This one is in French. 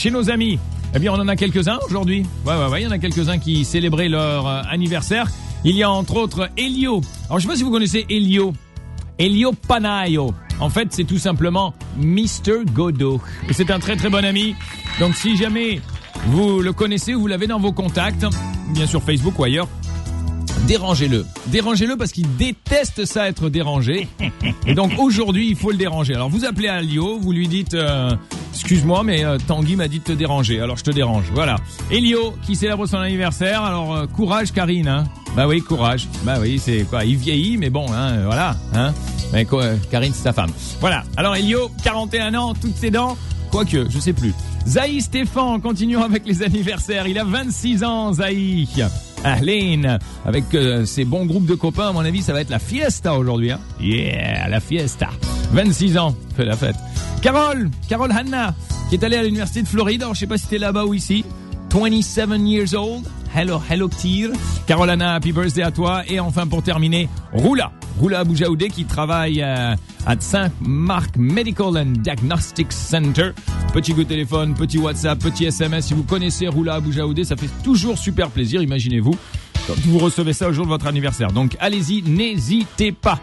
chez nos amis. Eh bien, on en a quelques-uns aujourd'hui. Ouais, ouais, ouais, il y en a quelques-uns qui célébraient leur euh, anniversaire. Il y a entre autres Elio. Alors, je sais pas si vous connaissez Elio. Elio Panayo. En fait, c'est tout simplement Mr. Godot. Et c'est un très très bon ami. Donc, si jamais vous le connaissez ou vous l'avez dans vos contacts, bien sûr Facebook ou ailleurs, dérangez-le. Dérangez-le parce qu'il déteste ça être dérangé. Et donc aujourd'hui, il faut le déranger. Alors vous appelez Elio, vous lui dites euh, excuse-moi mais euh, Tanguy m'a dit de te déranger. Alors je te dérange. Voilà. Elio qui célèbre son anniversaire. Alors euh, courage Karine hein. Bah oui, courage. Bah oui, c'est quoi? Il vieillit mais bon hein, euh, voilà, hein. Mais quoi, euh, Karine c'est sa femme. Voilà. Alors Elio, 41 ans, toutes ses dents Quoique, je sais plus. Zaï Stéphane, continuons avec les anniversaires. Il a 26 ans, Zaï. Arlene, avec euh, ses bons groupes de copains, à mon avis, ça va être la fiesta aujourd'hui. Hein yeah, la fiesta. 26 ans, fait la fête. Carole, Carole Hanna, qui est allée à l'université de Floride. Alors, je sais pas si t'es là-bas ou ici. 27 years old. Hello, hello, Tyr. Carole Hanna, happy birthday à toi. Et enfin, pour terminer, Roula. Roula Aboujaoudé qui travaille euh, à Saint-Marc Medical and Diagnostic Center. Petit coup de téléphone, petit WhatsApp, petit SMS. Si vous connaissez Roula Aboujaoudé, ça fait toujours super plaisir, imaginez-vous. Vous recevez ça au jour de votre anniversaire. Donc allez-y, n'hésitez pas.